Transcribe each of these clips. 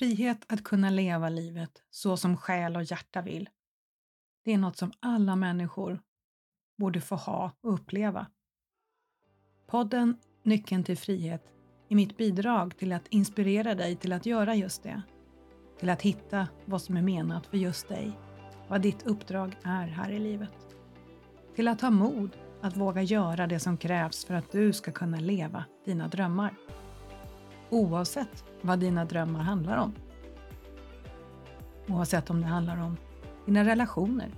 Frihet att kunna leva livet så som själ och hjärta vill. Det är något som alla människor borde få ha och uppleva. Podden Nyckeln till frihet är mitt bidrag till att inspirera dig till att göra just det. Till att hitta vad som är menat för just dig, vad ditt uppdrag är här i livet. Till att ha mod att våga göra det som krävs för att du ska kunna leva dina drömmar. Oavsett vad dina drömmar handlar om. Oavsett om det handlar om dina relationer,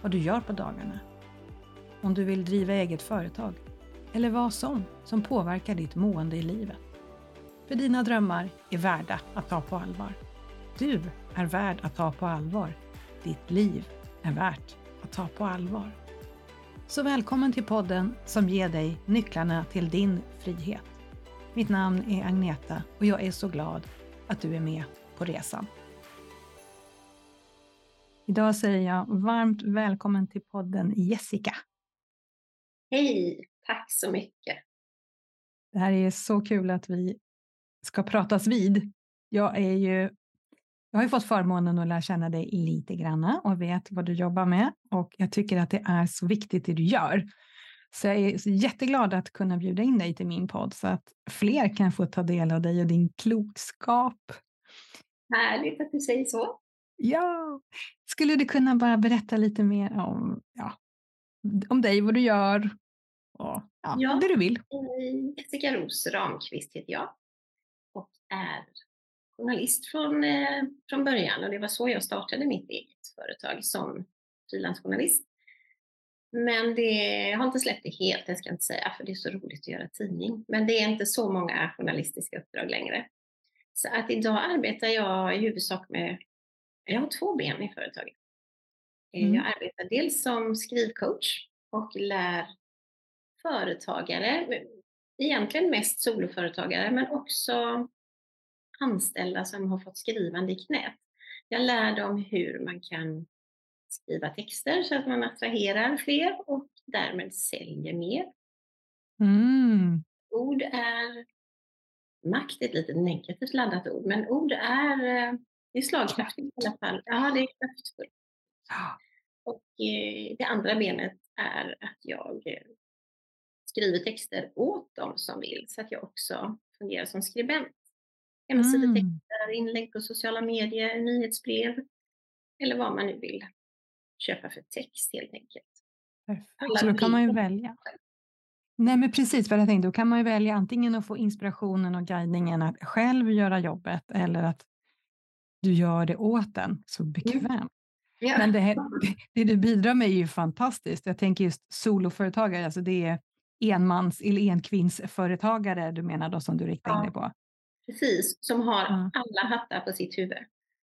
vad du gör på dagarna, om du vill driva eget företag eller vad som som påverkar ditt mående i livet. För dina drömmar är värda att ta på allvar. Du är värd att ta på allvar. Ditt liv är värt att ta på allvar. Så välkommen till podden som ger dig nycklarna till din frihet. Mitt namn är Agneta och jag är så glad att du är med på resan. Idag säger jag varmt välkommen till podden Jessica. Hej, tack så mycket. Det här är så kul att vi ska pratas vid. Jag, är ju, jag har ju fått förmånen att lära känna dig lite granna och vet vad du jobbar med och jag tycker att det är så viktigt det du gör. Så jag är jätteglad att kunna bjuda in dig till min podd så att fler kan få ta del av dig och din klokskap. Härligt att du säger så. Ja, skulle du kunna bara berätta lite mer om, ja, om dig, vad du gör och ja, ja, det du vill? Jessica Ros Ramqvist heter jag och är journalist från, eh, från början och det var så jag startade mitt eget företag som frilansjournalist. Men det, jag har inte släppt det helt, det ska jag inte säga, för det är så roligt att göra tidning. Men det är inte så många journalistiska uppdrag längre. Så att idag arbetar jag i huvudsak med, jag har två ben i företaget. Eh, mm. Jag arbetar dels som skrivcoach och lär företagare, egentligen mest soloföretagare, men också anställda som har fått skrivande i knät. Jag lär dem hur man kan skriva texter så att man attraherar fler och därmed säljer mer. Mm. Ord är, makt är ett lite negativt laddat ord, men ord är, eh, det är slagkraftigt i alla fall. Ja, det är kraftfullt. Och eh, det andra benet är att jag eh, skriver texter åt dem som vill så att jag också fungerar som skribent. Hemsidetexter, mm. inlägg på sociala medier, nyhetsbrev eller vad man nu vill köpa för text helt enkelt. Perfekt. Så då kan man ju välja. Nej men precis vad jag tänkte, då kan man ju välja antingen att få inspirationen och guidningen att själv göra jobbet eller att du gör det åt den så mm. bekvämt. Mm. Ja. Men det, här, det du bidrar med är ju fantastiskt. Jag tänker just soloföretagare, alltså det är enmans eller enkvinnsföretagare du menar då som du riktar in dig på? Precis, som har ja. alla hattar på sitt huvud.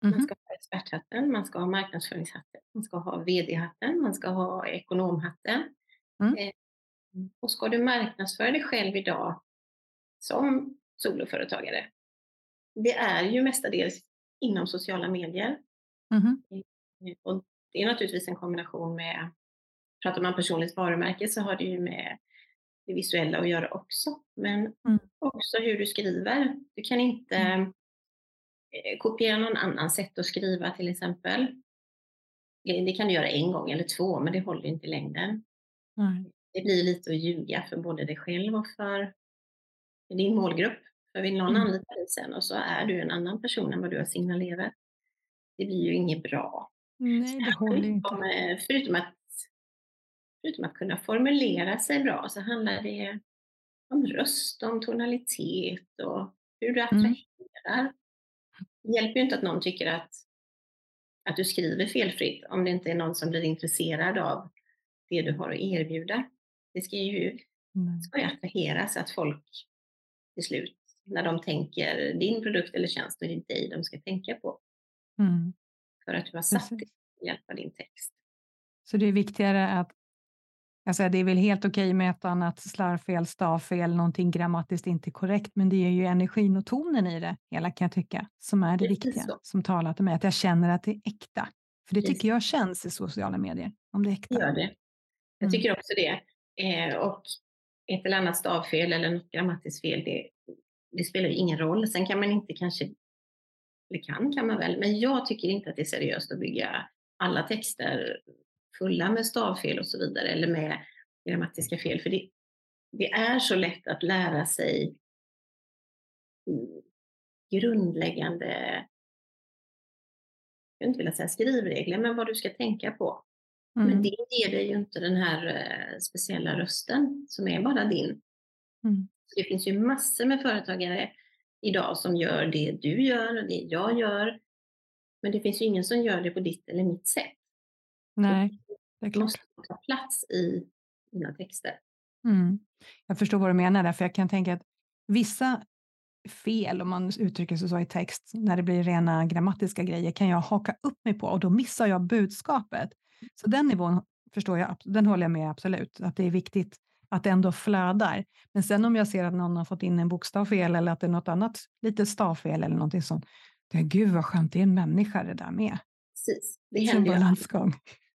Man mm-hmm. ska ha experthatten, man ska ha marknadsföringshatten, man ska ha vd-hatten, man ska ha ekonomhatten. Mm. Eh, och ska du marknadsföra dig själv idag som soloföretagare, det är ju mestadels inom sociala medier. Mm. Och det är naturligtvis en kombination med, pratar man personligt varumärke så har det ju med det visuella att göra också, men mm. också hur du skriver. Du kan inte mm. Eh, kopiera någon annan sätt att skriva till exempel. Det kan du göra en gång eller två, men det håller inte i längden. Mm. Det blir lite att ljuga för både dig själv och för din målgrupp. För vill någon mm. anlita dig sen och så är du en annan person än vad du har signalerat, det blir ju inget bra. Nej, det håller inte. Förutom att, förutom att kunna formulera sig bra så handlar det om röst, om tonalitet och hur du mm. attraherar. Mm. Det hjälper ju inte att någon tycker att, att du skriver felfritt om det inte är någon som blir intresserad av det du har att erbjuda. Det ska ju, mm. ska ju attrahera så att folk till slut, när de tänker din produkt eller tjänst, är det dig de ska tänka på. Mm. För att du har satt det med hjälp av din text. Så det är viktigare att Alltså det är väl helt okej med ett annat slarvfel, stavfel, någonting grammatiskt inte korrekt, men det är ju energin och tonen i det hela kan jag tycka, som är det, det viktiga, så. som talar till mig, att jag känner att det är äkta. För det tycker jag känns i sociala medier, om det är äkta. Gör det. Jag mm. tycker också det. Eh, och ett eller annat stavfel eller något grammatiskt fel, det, det spelar ju ingen roll. Sen kan man inte kanske eller kan kan man väl, men jag tycker inte att det är seriöst att bygga alla texter fulla med stavfel och så vidare, eller med grammatiska fel, för det, det är så lätt att lära sig grundläggande, jag inte vilja säga skrivregler, men vad du ska tänka på. Mm. Men det ger dig ju inte den här eh, speciella rösten som är bara din. Mm. Det finns ju massor med företagare idag som gör det du gör och det jag gör. Men det finns ju ingen som gör det på ditt eller mitt sätt. Nej, det måste ta plats i dina texter. Mm. Jag förstår vad du menar där, för jag kan tänka att vissa fel, om man uttrycker sig så i text, när det blir rena grammatiska grejer, kan jag haka upp mig på och då missar jag budskapet. Så den nivån förstår jag, den håller jag med absolut, att det är viktigt att det ändå flödar. Men sen om jag ser att någon har fått in en bokstav fel eller att det är något annat litet stavfel eller någonting sånt, det är gud vad skönt, det är en människa det där med. Precis, det händer ju.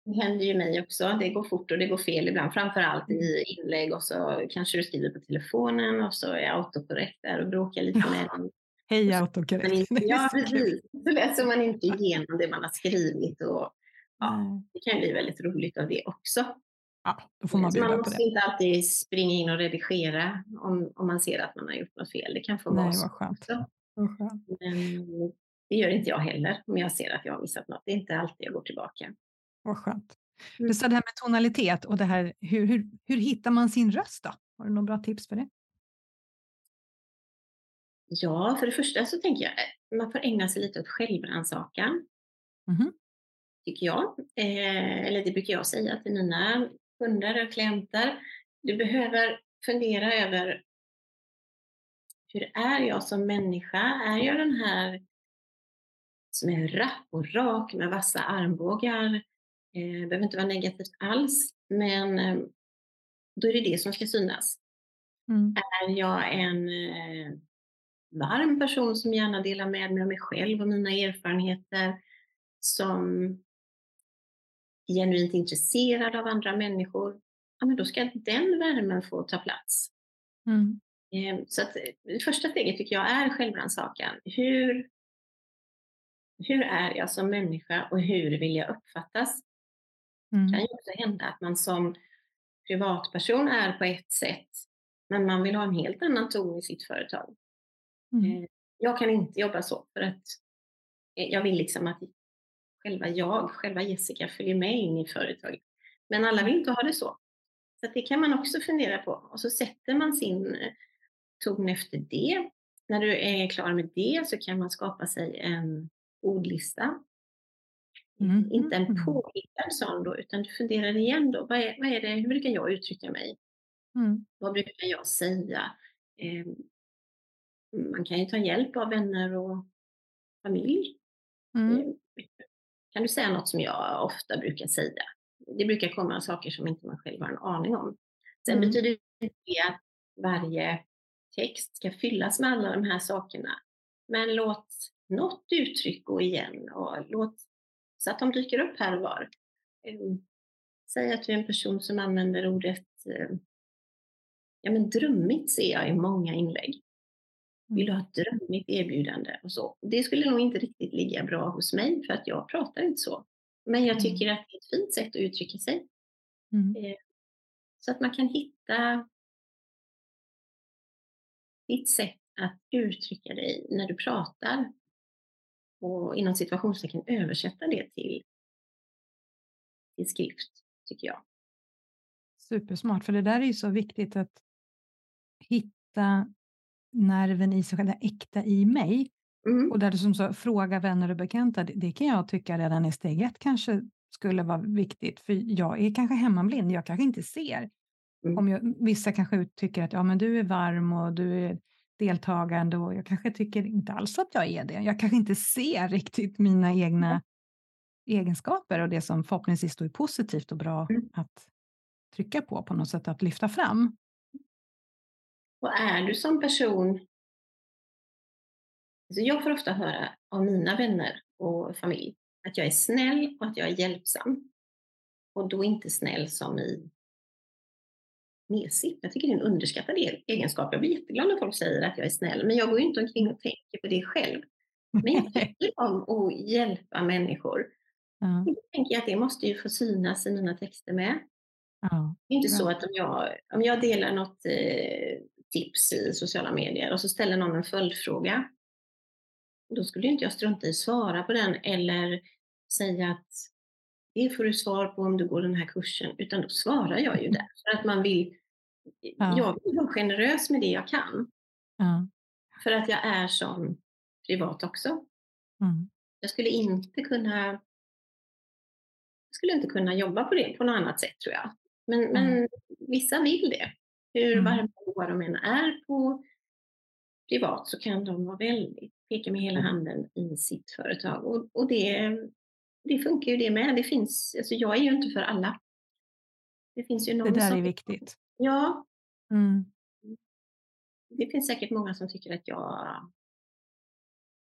Det händer ju mig också. Det går fort och det går fel ibland, framför allt i inlägg och så kanske du skriver på telefonen och så är autokorrekt där och bråkar lite ja. med den. Hej autokorrekt. Ja, precis. Så läser man inte igenom det man har skrivit och ja, det kan bli väldigt roligt av det också. Ja, då får man man måste inte alltid springa in och redigera om, om man ser att man har gjort något fel. Det kan få vara så. Skönt. Skönt. Men det gör inte jag heller om jag ser att jag har missat något. Det är inte alltid jag går tillbaka. Vad skönt. Mm. Sa det här med tonalitet och det här, hur, hur, hur hittar man sin röst då? Har du några bra tips för det? Ja, för det första så tänker jag att man får ägna sig lite åt självrannsakan. Mm. Tycker jag. Eh, eller det brukar jag säga till mina kunder och klienter. Du behöver fundera över hur är jag som människa? Är jag den här som är rapp och rak med vassa armbågar? Eh, det behöver inte vara negativt alls, men eh, då är det det som ska synas. Mm. Är jag en eh, varm person som gärna delar med mig av mig själv och mina erfarenheter, som genuint intresserad av andra människor, ja, men då ska den värmen få ta plats. Mm. Så att det första steget tycker jag är självrannsakan. Hur, hur är jag som människa och hur vill jag uppfattas? Mm. Det kan ju också hända att man som privatperson är på ett sätt, men man vill ha en helt annan ton i sitt företag. Mm. Ehm, jag kan inte jobba så för att jag vill liksom att själva jag, själva Jessica följer med in i företaget. Men alla vill inte ha det så. Så det kan man också fundera på. Och så sätter man sin eh, ton efter det. När du är klar med det så kan man skapa sig en ordlista. Mm. Inte en mm. påhittad sån då, utan du funderar igen då. Vad är, vad är det, hur brukar jag uttrycka mig? Mm. Vad brukar jag säga? Eh, man kan ju ta hjälp av vänner och familj. Mm. Eh, kan du säga något som jag ofta brukar säga? Det brukar komma saker som inte man själv har en aning om. Sen mm. betyder inte det att varje text ska fyllas med alla de här sakerna. Men låt något uttryck gå igen och låt så att de dyker upp här och var. Ehm, säg att du är en person som använder ordet eh, ja, men drömmigt ser jag i många inlägg. Vill du ha ett drömmigt erbjudande? Och så. Det skulle nog inte riktigt ligga bra hos mig för att jag pratar inte så. Men jag mm. tycker mm. att det är ett fint sätt att uttrycka sig. Mm. Eh, så att man kan hitta ditt sätt att uttrycka dig när du pratar och inom situationstecken översätta det till, till skrift, tycker jag. Supersmart, för det där är ju så viktigt att hitta nerven i sig själv, det äkta i mig. Mm. Och där du som så fråga vänner och bekanta, det, det, kan jag tycka redan i steg ett kanske skulle vara viktigt, för jag är kanske hemmablind, jag kanske inte ser. Mm. Om jag, vissa kanske tycker att ja, men du är varm och du är deltagande och jag kanske tycker inte alls att jag är det. Jag kanske inte ser riktigt mina egna mm. egenskaper och det som förhoppningsvis då är positivt och bra mm. att trycka på på något sätt, att lyfta fram. Och är du som person... Alltså jag får ofta höra av mina vänner och familj att jag är snäll och att jag är hjälpsam. Och då inte snäll som i mesig. Jag tycker det är en underskattad egenskap. Jag blir jätteglad när folk säger att jag är snäll, men jag går ju inte omkring och tänker på det själv. Men jag tycker om att hjälpa människor. Ja. Jag tänker att det måste ju få synas i mina texter med. Ja. Det är inte så att om jag, om jag delar något eh, tips i sociala medier och så ställer någon en följdfråga, då skulle inte jag strunta i att svara på den eller säga att det får du svar på om du går den här kursen, utan då svarar jag ju mm. där. För att man vill, ja. jag vill vara generös med det jag kan. Ja. För att jag är sån privat också. Mm. Jag skulle inte kunna jag skulle inte kunna jobba på det på något annat sätt tror jag. Men, mm. men vissa vill det. Hur mm. varma de än är på privat så kan de vara väldigt, peka med hela mm. handen i sitt företag. Och, och det, det funkar ju det med. Det finns, alltså jag är ju inte för alla. Det finns ju någon Det där som, är viktigt. Ja. Mm. Det finns säkert många som tycker att jag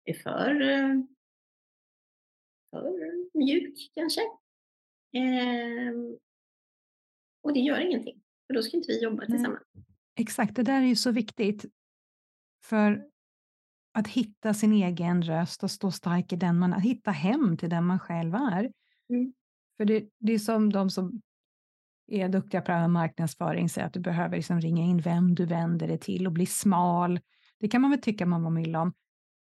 är för, för mjuk kanske. Ehm, och det gör ingenting, för då ska inte vi jobba tillsammans. Exakt, det där är ju så viktigt. För att hitta sin egen röst och stå stark i den man är, hitta hem till den man själv är. Mm. För det, det är som de som är duktiga på marknadsföring säger att du behöver liksom ringa in vem du vänder dig till och bli smal. Det kan man väl tycka man var illa om.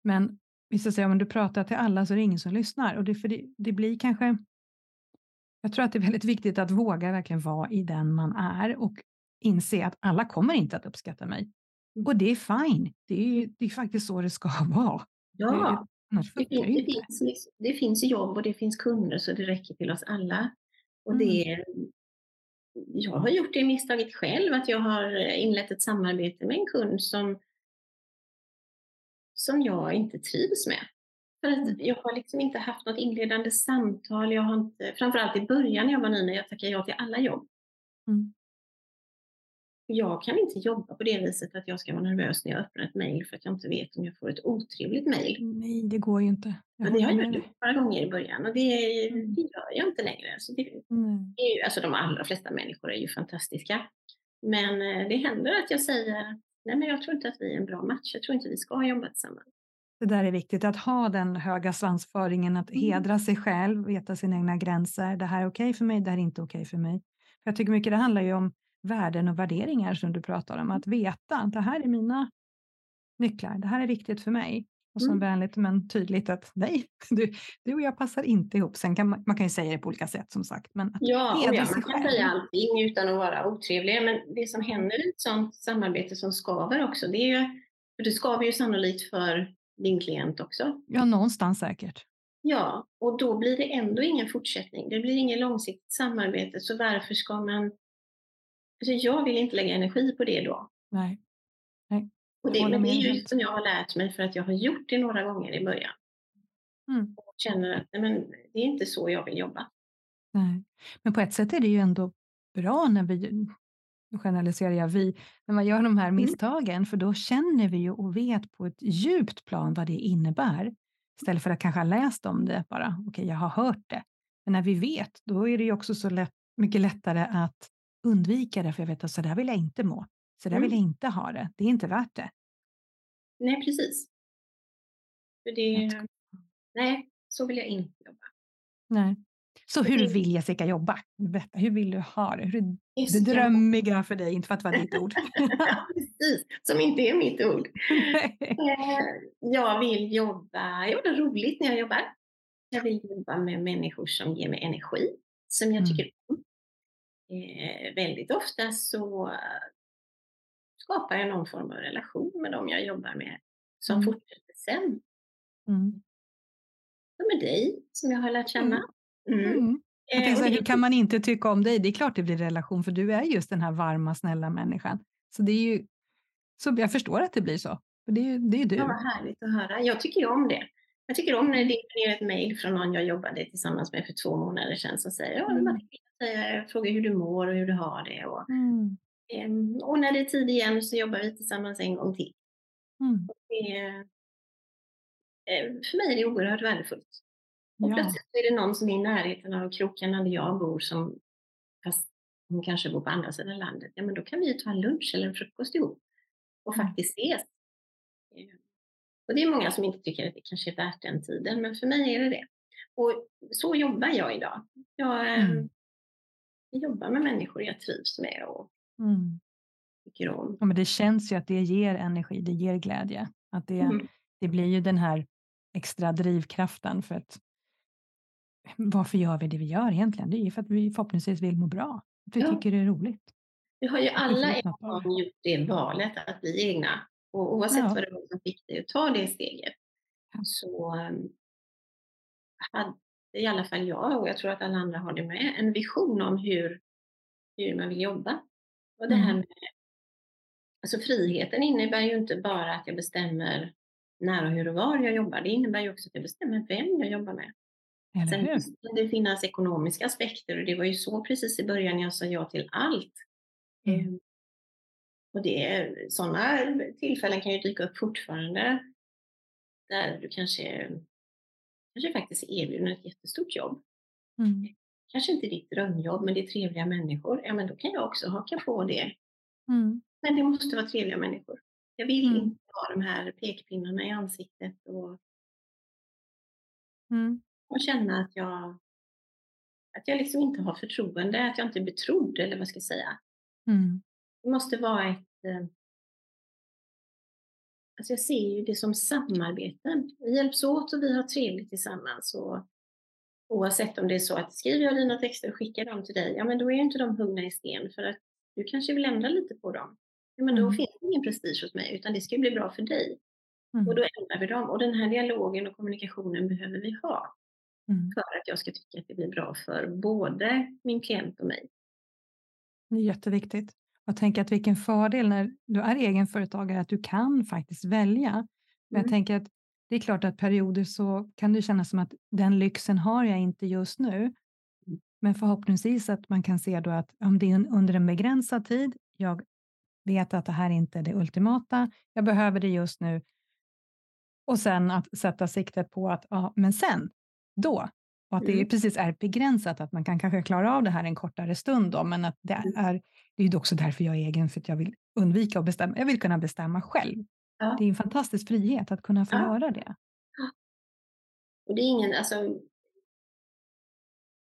Men säger om du pratar till alla så är det ingen som lyssnar. Och det, för det, det blir kanske... Jag tror att det är väldigt viktigt att våga verkligen vara i den man är och inse att alla kommer inte att uppskatta mig. Mm. Och det är fine. Det är, det är faktiskt så det ska vara. Ja, det, det, det, finns, liksom, det finns jobb och det finns kunder så det räcker till oss alla. Och mm. det, jag har gjort det misstaget själv att jag har inlett ett samarbete med en kund som, som jag inte trivs med. För att mm. jag har liksom inte haft något inledande samtal. Jag har inte, framförallt i början när jag var ny, när jag tackade ja till alla jobb. Mm jag kan inte jobba på det viset att jag ska vara nervös när jag öppnar ett mejl för att jag inte vet om jag får ett otrevligt mejl. Nej, det går ju inte. Jag det har jag gjort några gånger i början och det, mm. det gör jag inte längre. Så det, mm. det är ju, alltså de allra flesta människor är ju fantastiska. Men eh, det händer att jag säger nej men jag tror inte att vi är en bra match. Jag tror inte vi ska jobba tillsammans. Det där är viktigt, att ha den höga svansföringen, att mm. hedra sig själv, veta sina egna gränser. Det här är okej okay för mig, det här är inte okej okay för mig. För jag tycker mycket det handlar ju om värden och värderingar som du pratar om. Att veta att det här är mina nycklar, det här är viktigt för mig. Och så mm. vänligt men tydligt att nej, du, du och jag passar inte ihop. Sen kan man, man kan ju säga det på olika sätt som sagt. Men ja, och ja man kan säga allting utan att vara otrevlig. Men det som händer i ett sådant samarbete som skaver också, det är ju, för det skaver ju sannolikt för din klient också. Ja, någonstans säkert. Ja, och då blir det ändå ingen fortsättning. Det blir inget långsiktigt samarbete, så varför ska man Alltså jag vill inte lägga energi på det då. Nej. Nej. Och det, men det är ju som jag har lärt mig för att jag har gjort det några gånger i början. Mm. Och känner att nej, men det är inte så jag vill jobba. Nej. Men på ett sätt är det ju ändå bra när vi, generaliserar jag, vi, när man gör de här mm. misstagen, mm. för då känner vi ju och vet på ett djupt plan vad det innebär. Istället för att kanske ha läst om det bara, okej, okay, jag har hört det. Men när vi vet, då är det ju också så lätt, mycket lättare att undvika det, för jag vet att så där vill jag inte må. Så där mm. vill jag inte ha det. Det är inte värt det. Nej, precis. För det, nej, så vill jag inte jobba. Nej. Så hur vill Jessica jobba? Berätta, hur vill du ha det? Hur är det drömmiga för dig? Inte för att vara ditt ord. Precis, som inte är mitt ord. Eh, jag vill jobba, jag har roligt när jag jobbar. Jag vill jobba med människor som ger mig energi, som jag tycker om eh, väldigt ofta så skapar jag någon form av relation med dem jag jobbar med som mm. fortsätter sen. Mm. Med dig, som jag har lärt känna. Mm. Mm. mm. Jag så hur kan man inte tycka om dig? Det är klart det blir relation, för du är just den här varma, snälla människan. Så det är ju, så jag förstår att det blir så. För det är, det är du. Ja, vad härligt att höra. Jag tycker ju om det. Jag tycker om när det dimper ner ett mejl från någon jag jobbade tillsammans med för två månader sedan som säger det var säga, fråga hur du mår och hur du har det. Och, mm. Ehm, och när det är tid igen så jobbar vi tillsammans en gång till. Mm. Det, ehm, för mig är det oerhört värdefullt. Och ja. plötsligt är det någon som är i närheten av krokarna där jag bor som fast hon kanske bor på andra sidan landet. Ja, men då kan vi ta en lunch eller en frukost ihop och mm. faktiskt ses. Ehm, Och det är många som inte tycker att det kanske är värt den tiden, men för mig är det det. Och så jobbar jag idag. Jag, ehm, mm. Jag jobbar med människor jag trivs med och mm. tycker om. Ja, men det känns ju att det ger energi, det ger glädje. Att det, mm. det blir ju den här extra drivkraften för att varför gör vi det vi gör egentligen? Det är ju för att vi förhoppningsvis vill må bra. Att vi ja. tycker det är roligt. Vi har ju alla en gång gjort det valet att bli egna. Och oavsett ja. vad det var som fick dig att ta det steget så hade i alla fall jag, och jag tror att alla andra har det med, en vision om hur, hur man vill jobba. Och det här mm. med, alltså friheten innebär ju inte bara att jag bestämmer när och hur och var jag jobbar. Det innebär ju också att jag bestämmer vem jag jobbar med. Sen måste det finnas ekonomiska aspekter och det var ju så precis i början jag sa ja till allt. Mm. Ehm, och det, sådana tillfällen kan ju dyka upp fortfarande där du kanske, kanske faktiskt är erbjuden ett jättestort jobb. Mm. Kanske inte ditt drömjobb, men det är trevliga människor. Ja, men då kan jag också haka på det. Mm. Men det måste vara trevliga människor. Jag vill mm. inte ha de här pekpinnarna i ansiktet och, mm. och känna att jag, att jag liksom inte har förtroende, att jag inte är betrodd eller vad ska jag säga. Mm. Det måste vara ett... Alltså jag ser ju det som samarbeten. Vi hjälps åt och vi har trevligt tillsammans. Och oavsett om det är så att skriver jag dina texter och skickar dem till dig, ja men då är ju inte de huggna i sten för att du kanske vill ändra lite på dem. Ja, men då mm. finns det ingen prestige hos mig utan det ska bli bra för dig. Mm. Och då ändrar vi dem. Och den här dialogen och kommunikationen behöver vi ha. Mm. För att jag ska tycka att det blir bra för både min klient och mig. Det är jätteviktigt. Jag tänker att vilken fördel när du är egenföretagare att du kan faktiskt välja. Men jag mm. tänker att det är klart att perioder så kan det kännas som att den lyxen har jag inte just nu. Men förhoppningsvis att man kan se då att om det är under en begränsad tid, jag vet att det här inte är det ultimata, jag behöver det just nu. Och sen att sätta siktet på att, ja, men sen, då, och att det mm. precis är begränsat, att man kan kanske klara av det här en kortare stund, då, men att det mm. är, det är också därför jag är egen, för att jag vill undvika att bestämma, jag vill kunna bestämma själv. Ja. Det är en fantastisk frihet att kunna få ja. göra det. Och det är ingen, alltså,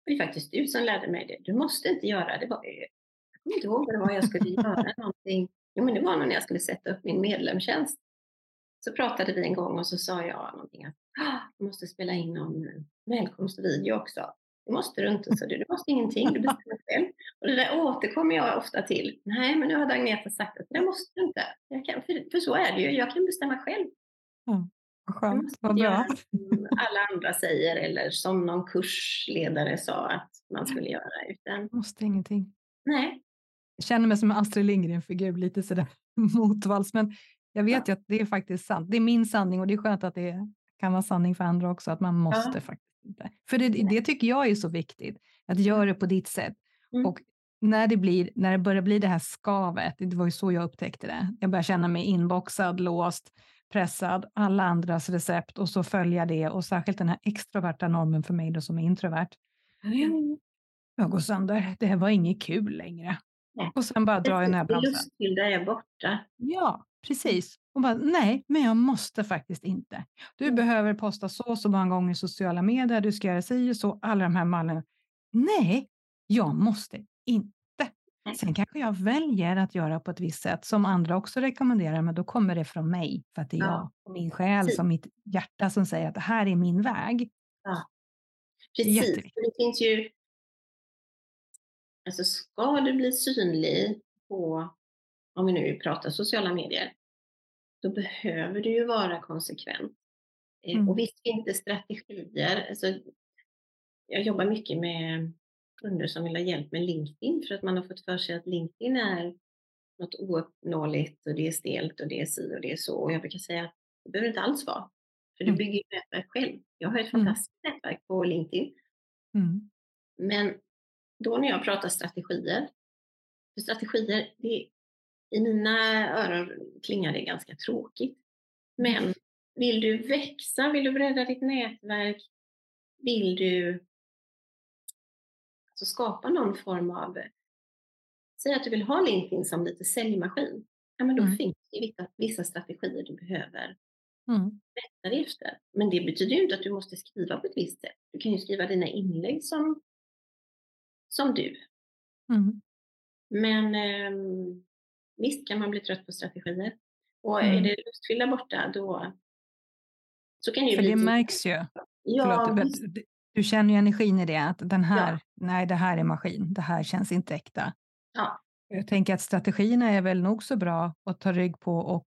det är faktiskt du som lärde mig det. Du måste inte göra det. Var, jag kommer inte ihåg vad det var jag skulle göra någonting. Jo, men det var när jag skulle sätta upp min medlemstjänst. Så pratade vi en gång och så sa jag någonting att ah, jag måste spela in någon välkomstvideo också. Det måste du inte, så du. Du måste ingenting, du bestämmer själv. Och det där återkommer jag ofta till. Nej, men nu har Agneta sagt att det måste du inte. Jag kan, för, för så är det ju, jag kan bestämma själv. Mm. Skönt, vad bra. Som alla andra säger eller som någon kursledare sa att man skulle göra. Utan, måste ingenting. Nej. Jag känner mig som en Astrid Lindgren-figur, lite sådär motvalls, men jag vet ja. ju att det är faktiskt sant. Det är min sanning och det är skönt att det kan vara sanning för andra också, att man måste ja. faktiskt inte. För det, det, tycker jag är så viktigt, att göra det på ditt sätt. Mm. Och när det, blir, när det börjar bli det här skavet, det var ju så jag upptäckte det. Jag började känna mig inboxad, låst, pressad, alla andras recept och så följa det och särskilt den här extroverta normen för mig då som är introvert. Mm. Jag går sönder. Det var inget kul längre. Nej. Och sen bara drar jag näbromsen. Lustfyllda är borta. Ja, precis. Och bara, nej, men jag måste faktiskt inte. Du mm. behöver posta så så många gånger i sociala medier, du ska göra si och så, alla de här mallarna. Nej, jag måste inte. Sen kanske jag väljer att göra på ett visst sätt som andra också rekommenderar, men då kommer det från mig för att det är ja. jag och min själ som mitt hjärta som säger att det här är min väg. Ja. Precis, det finns ju Alltså ska du bli synlig på, om vi nu pratar sociala medier, då behöver du ju vara konsekvent. Eh, mm. Och visst det strategier. Alltså, jag jobbar mycket med kunder som vill ha hjälp med LinkedIn för att man har fått för sig att LinkedIn är något ouppnåeligt och det är stelt och det är si och det är så. Och jag brukar säga att det behöver inte alls vara. För du mm. bygger ju nätverk själv. Jag har ett mm. fantastiskt mm. nätverk på LinkedIn. Mm. Men då när jag pratar strategier, för strategier, det, i mina öron klingar det ganska tråkigt. Men vill du växa, vill du bredda ditt nätverk, vill du alltså skapa någon form av, säg att du vill ha LinkedIn som lite säljmaskin, ja men då mm. finns det vissa, vissa strategier du behöver Mm. Rätta dig efter. Men det betyder ju inte att du måste skriva på ett visst sätt. Du kan ju skriva dina inlägg som, som du. Mm. Men eh, visst kan man bli trött på strategier. Och mm. är det lustfyllda borta då så kan det ju För bli... det märks ju. Ja, Förlåt, du, du känner ju energin i det, att den här, ja. nej det här är maskin, det här känns inte äkta. Ja. Jag tänker att strategierna är väl nog så bra att ta rygg på och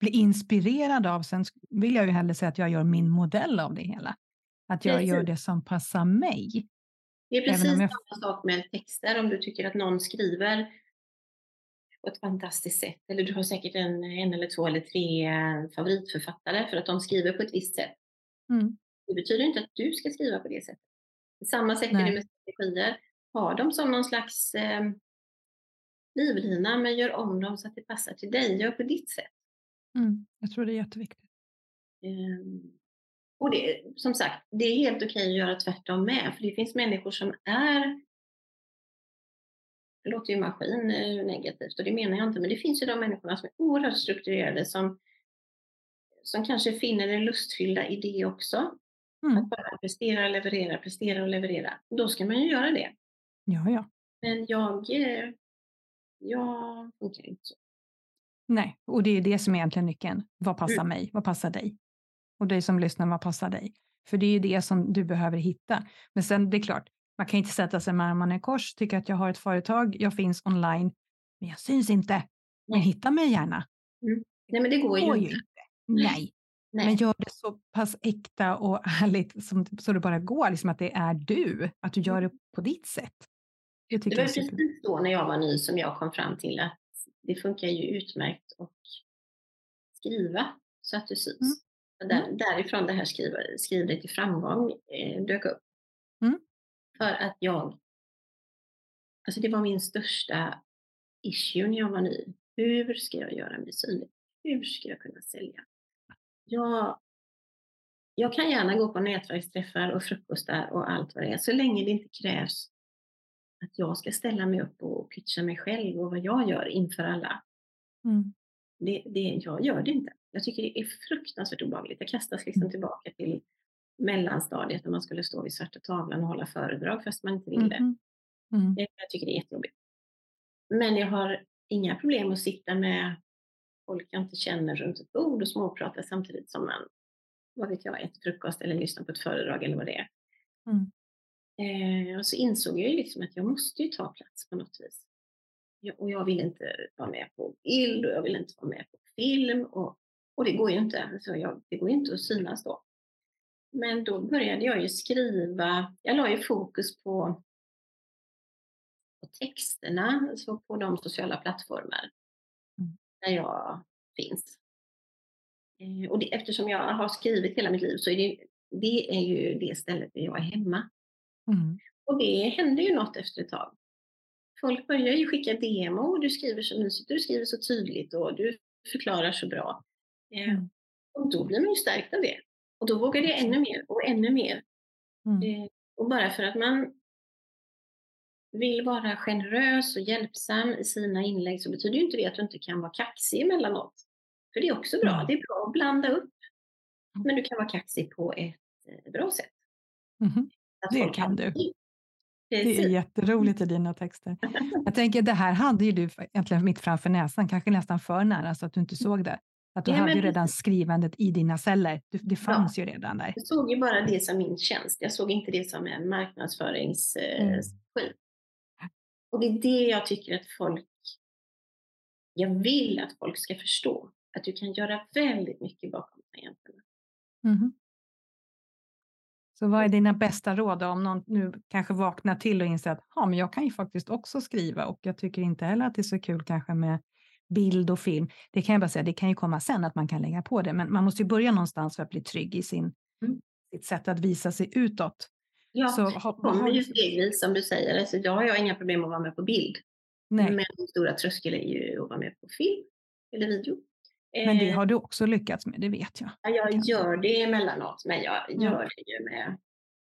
bli inspirerad av. Sen vill jag ju hellre säga att jag gör min modell av det hela. Att jag precis. gör det som passar mig. Det är precis jag... samma sak med texter. Om du tycker att någon skriver på ett fantastiskt sätt. Eller du har säkert en, en eller två eller tre favoritförfattare för att de skriver på ett visst sätt. Mm. Det betyder inte att du ska skriva på det sättet. På samma sätt Nej. är det med strategier. Ha dem som någon slags eh, livlina, men gör om dem så att det passar till dig. Gör på ditt sätt. Mm. Jag tror det är jätteviktigt. Um, och det, som sagt, det är helt okej att göra tvärtom med, för det finns människor som är det låter ju maskin eh, negativt och det menar jag inte, men det finns ju de människorna som är oerhört strukturerade som, som kanske finner det lustfyllda i det också. Mm. Att bara prestera, leverera, prestera och leverera. Då ska man ju göra det. Ja, ja. Men jag, eh, jag funkar inte så. Nej, och det är det som är egentligen nyckeln. Vad passar mm. mig? Vad passar dig? Och dig som lyssnar, vad passar dig? För det är ju det som du behöver hitta. Men sen, det är klart, man kan inte sätta sig med armarna i kors, tycka att jag har ett företag, jag finns online, men jag syns inte. Men hitta mig gärna. Mm. Nej, men det går, det går ju inte. inte. Nej. Nej. Men gör det så pass äkta och ärligt som, så det bara går, liksom att det är du, att du gör det på ditt sätt. Det, det var precis då när jag var ny som jag kom fram till att det funkar ju utmärkt att skriva så att du syns. Mm. Där, därifrån det här skriv dig till framgång eh, dök upp. Mm. För att jag, alltså det var min största issue när jag var ny. Hur ska jag göra mig synlig? Hur ska jag kunna sälja? Jag, jag kan gärna gå på nätverksträffar och frukostar och allt vad det är, så länge det inte krävs att jag ska ställa mig upp och pitcha mig själv och vad jag gör inför alla. Mm. Det, det, jag gör det inte. Jag tycker det är fruktansvärt obehagligt. Jag kastas liksom mm. tillbaka till mellanstadiet när man skulle stå vid svarta tavlan och hålla föredrag fast man inte ville. Mm. Mm. Jag tycker det är jättejobbigt. Men jag har inga problem att sitta med folk jag inte känner runt ett bord och småprata samtidigt som man, vad vet jag, äter frukost eller lyssnar på ett föredrag eller vad det är. Mm. Eh, och så insåg jag ju liksom att jag måste ju ta plats på något vis. Jag, och jag vill inte vara med på bild och jag vill inte vara med på film och, och det går ju inte. Alltså jag, det går ju inte att synas då. Men då började jag ju skriva, jag la ju fokus på, på texterna så på de sociala plattformar mm. där jag finns. Eh, och det, eftersom jag har skrivit hela mitt liv så är det, det är ju det stället där jag är hemma. Mm. Och det hände ju något efter ett tag. Folk börjar ju skicka demo och du skriver så mysigt, du skriver så tydligt och du förklarar så bra. Eh, mm. Och då blir man ju stärkt av det. Och då vågade jag ännu mer och ännu mer. Mm. Eh, och bara för att man vill vara generös och hjälpsam i sina inlägg så betyder ju inte det att du inte kan vara kaxig emellanåt. För det är också bra. Mm. Det är bra att blanda upp. Mm. Men du kan vara kaxig på ett eh, bra sätt. Mm. Det kan du. Det är jätteroligt i dina texter. Jag tänker, det här hade ju du egentligen mitt framför näsan, kanske nästan för nära så att du inte såg det. Att du ja, hade ju redan skrivandet i dina celler. Det fanns ja. ju redan där. Jag såg ju bara det som min tjänst. Jag såg inte det som en marknadsföringsstrategi. Mm. Och det är det jag tycker att folk... Jag vill att folk ska förstå. Att du kan göra väldigt mycket bakom tangenterna. Mm. Så vad är dina bästa råd om någon nu kanske vaknar till och inser att ja, men jag kan ju faktiskt också skriva och jag tycker inte heller att det är så kul kanske med bild och film. Det kan jag bara säga, det kan ju komma sen att man kan lägga på det, men man måste ju börja någonstans för att bli trygg i sin, mm. sitt sätt att visa sig utåt. Ja, så, det kommer ju stegvis som du säger. Alltså, jag har inga problem att vara med på bild. Nej. Men den stora tröskeln är ju att vara med på film eller video. Men det eh. har du också lyckats med, det vet jag. Ja, jag gör det emellanåt, men jag gör ja. det ju med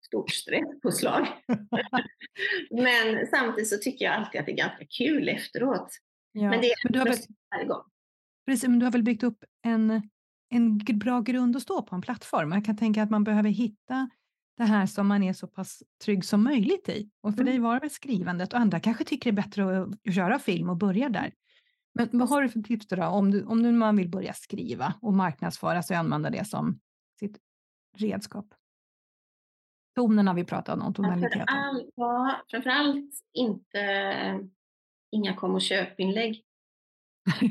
stort stresspåslag. men samtidigt så tycker jag alltid att det är ganska kul efteråt. Ja. Men det är men du har väl, varje gång. Precis, men du har väl byggt upp en en bra grund att stå på, en plattform. Jag kan tänka att man behöver hitta det här som man är så pass trygg som möjligt i. Och för mm. dig var det väl skrivandet och andra kanske tycker det är bättre att göra film och börja där. Men vad har du för tips då? Om, du, om du, man vill börja skriva och marknadsföra sig och använda det som sitt redskap? Tonen har vi pratat om, tonaliteten. Framförallt, ja, framförallt inte inga kom och köp-inlägg.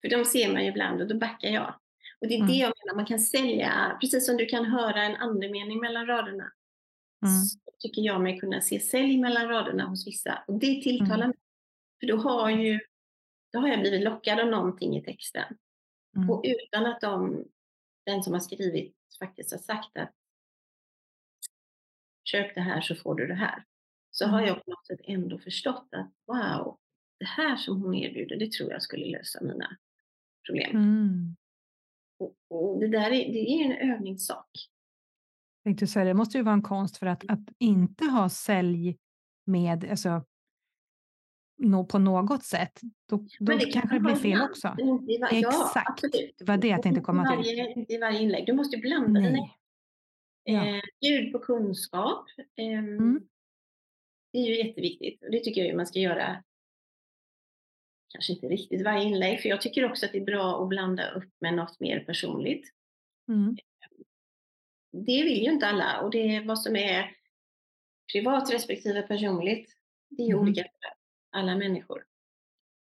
för de ser man ju ibland och då backar jag. Och det är mm. det jag menar, man kan sälja, precis som du kan höra en andemening mellan raderna. Mm. Så tycker jag mig kunna se sälj mellan raderna hos vissa. Och det tilltalar mm. mig. För då har, ju, då har jag blivit lockad av någonting i texten. Mm. Och utan att de, den som har skrivit faktiskt har sagt att köp det här så får du det här. Så har mm. jag på något sätt ändå förstått att wow, det här som hon erbjuder, det tror jag skulle lösa mina problem. Mm. Och, och, det där är, det är en övningssak. tänkte säga, det måste ju vara en konst för att, att inte ha sälj med, alltså, no, på något sätt, då, då det kanske det blir fel också. Var, Exakt, det var det jag tänkte komma till. Varje, inte i varje inlägg, du måste blanda Nej. dina ja. eh, ljud på kunskap. Eh, mm. Det är ju jätteviktigt och det tycker jag man ska göra kanske inte riktigt varje inlägg, för jag tycker också att det är bra att blanda upp med något mer personligt. Mm. Det vill ju inte alla och det är vad som är privat respektive personligt. Det är mm. olika för alla människor.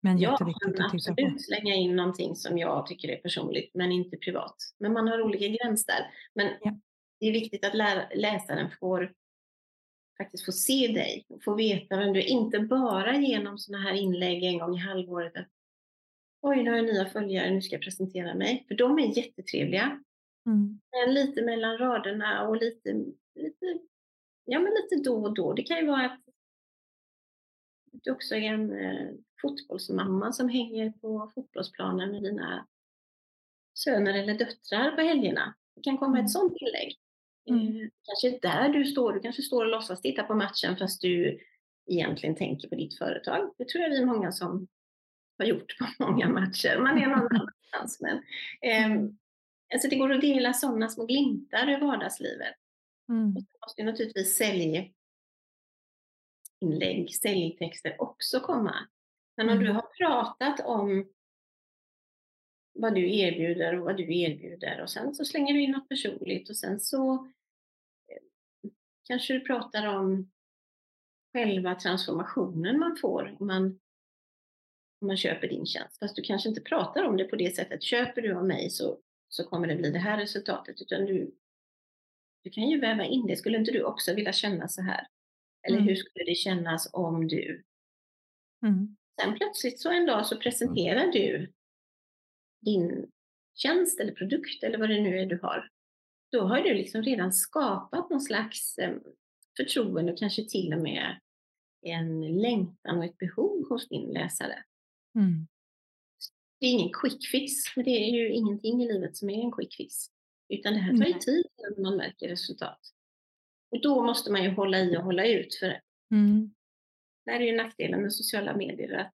Men jag kan absolut slänga in någonting som jag tycker är personligt, men inte privat. Men man har olika gränser. Men ja. det är viktigt att läsaren får faktiskt få se dig och få veta vem du är. Inte bara genom sådana här inlägg en gång i halvåret att oj, nu har jag nya följare, nu ska jag presentera mig. För de är jättetrevliga. Mm. Men lite mellan raderna och lite, lite, ja, men lite då och då. Det kan ju vara att du också är en eh, fotbollsmamma som hänger på fotbollsplanen med dina söner eller döttrar på helgerna. Det kan komma mm. ett sånt inlägg. Mm. Eh, kanske där du står, du kanske står och låtsas titta på matchen fast du egentligen tänker på ditt företag. Det tror jag vi är många som har gjort på många matcher. Man är någon annanstans. Men, eh, alltså det går att dela sådana små glimtar i vardagslivet. Mm. Och så måste naturligtvis säljinlägg, säljtexter också komma. Men om mm. du har pratat om vad du erbjuder och vad du erbjuder och sen så slänger du in något personligt och sen så eh, kanske du pratar om själva transformationen man får om man, om man köper din tjänst. Fast du kanske inte pratar om det på det sättet. Köper du av mig så, så kommer det bli det här resultatet. Utan du, du kan ju väva in det. Skulle inte du också vilja känna så här? Eller mm. hur skulle det kännas om du... Mm. Sen plötsligt så en dag så presenterar du din tjänst eller produkt eller vad det nu är du har, då har du liksom redan skapat någon slags eh, förtroende och kanske till och med en längtan och ett behov hos din läsare. Mm. Det är ingen quick fix, men det är ju ingenting i livet som är en quick fix. Utan det här tar ju tid innan man märker resultat. Och då måste man ju hålla i och hålla ut. För mm. där är ju nackdelen med sociala medier, att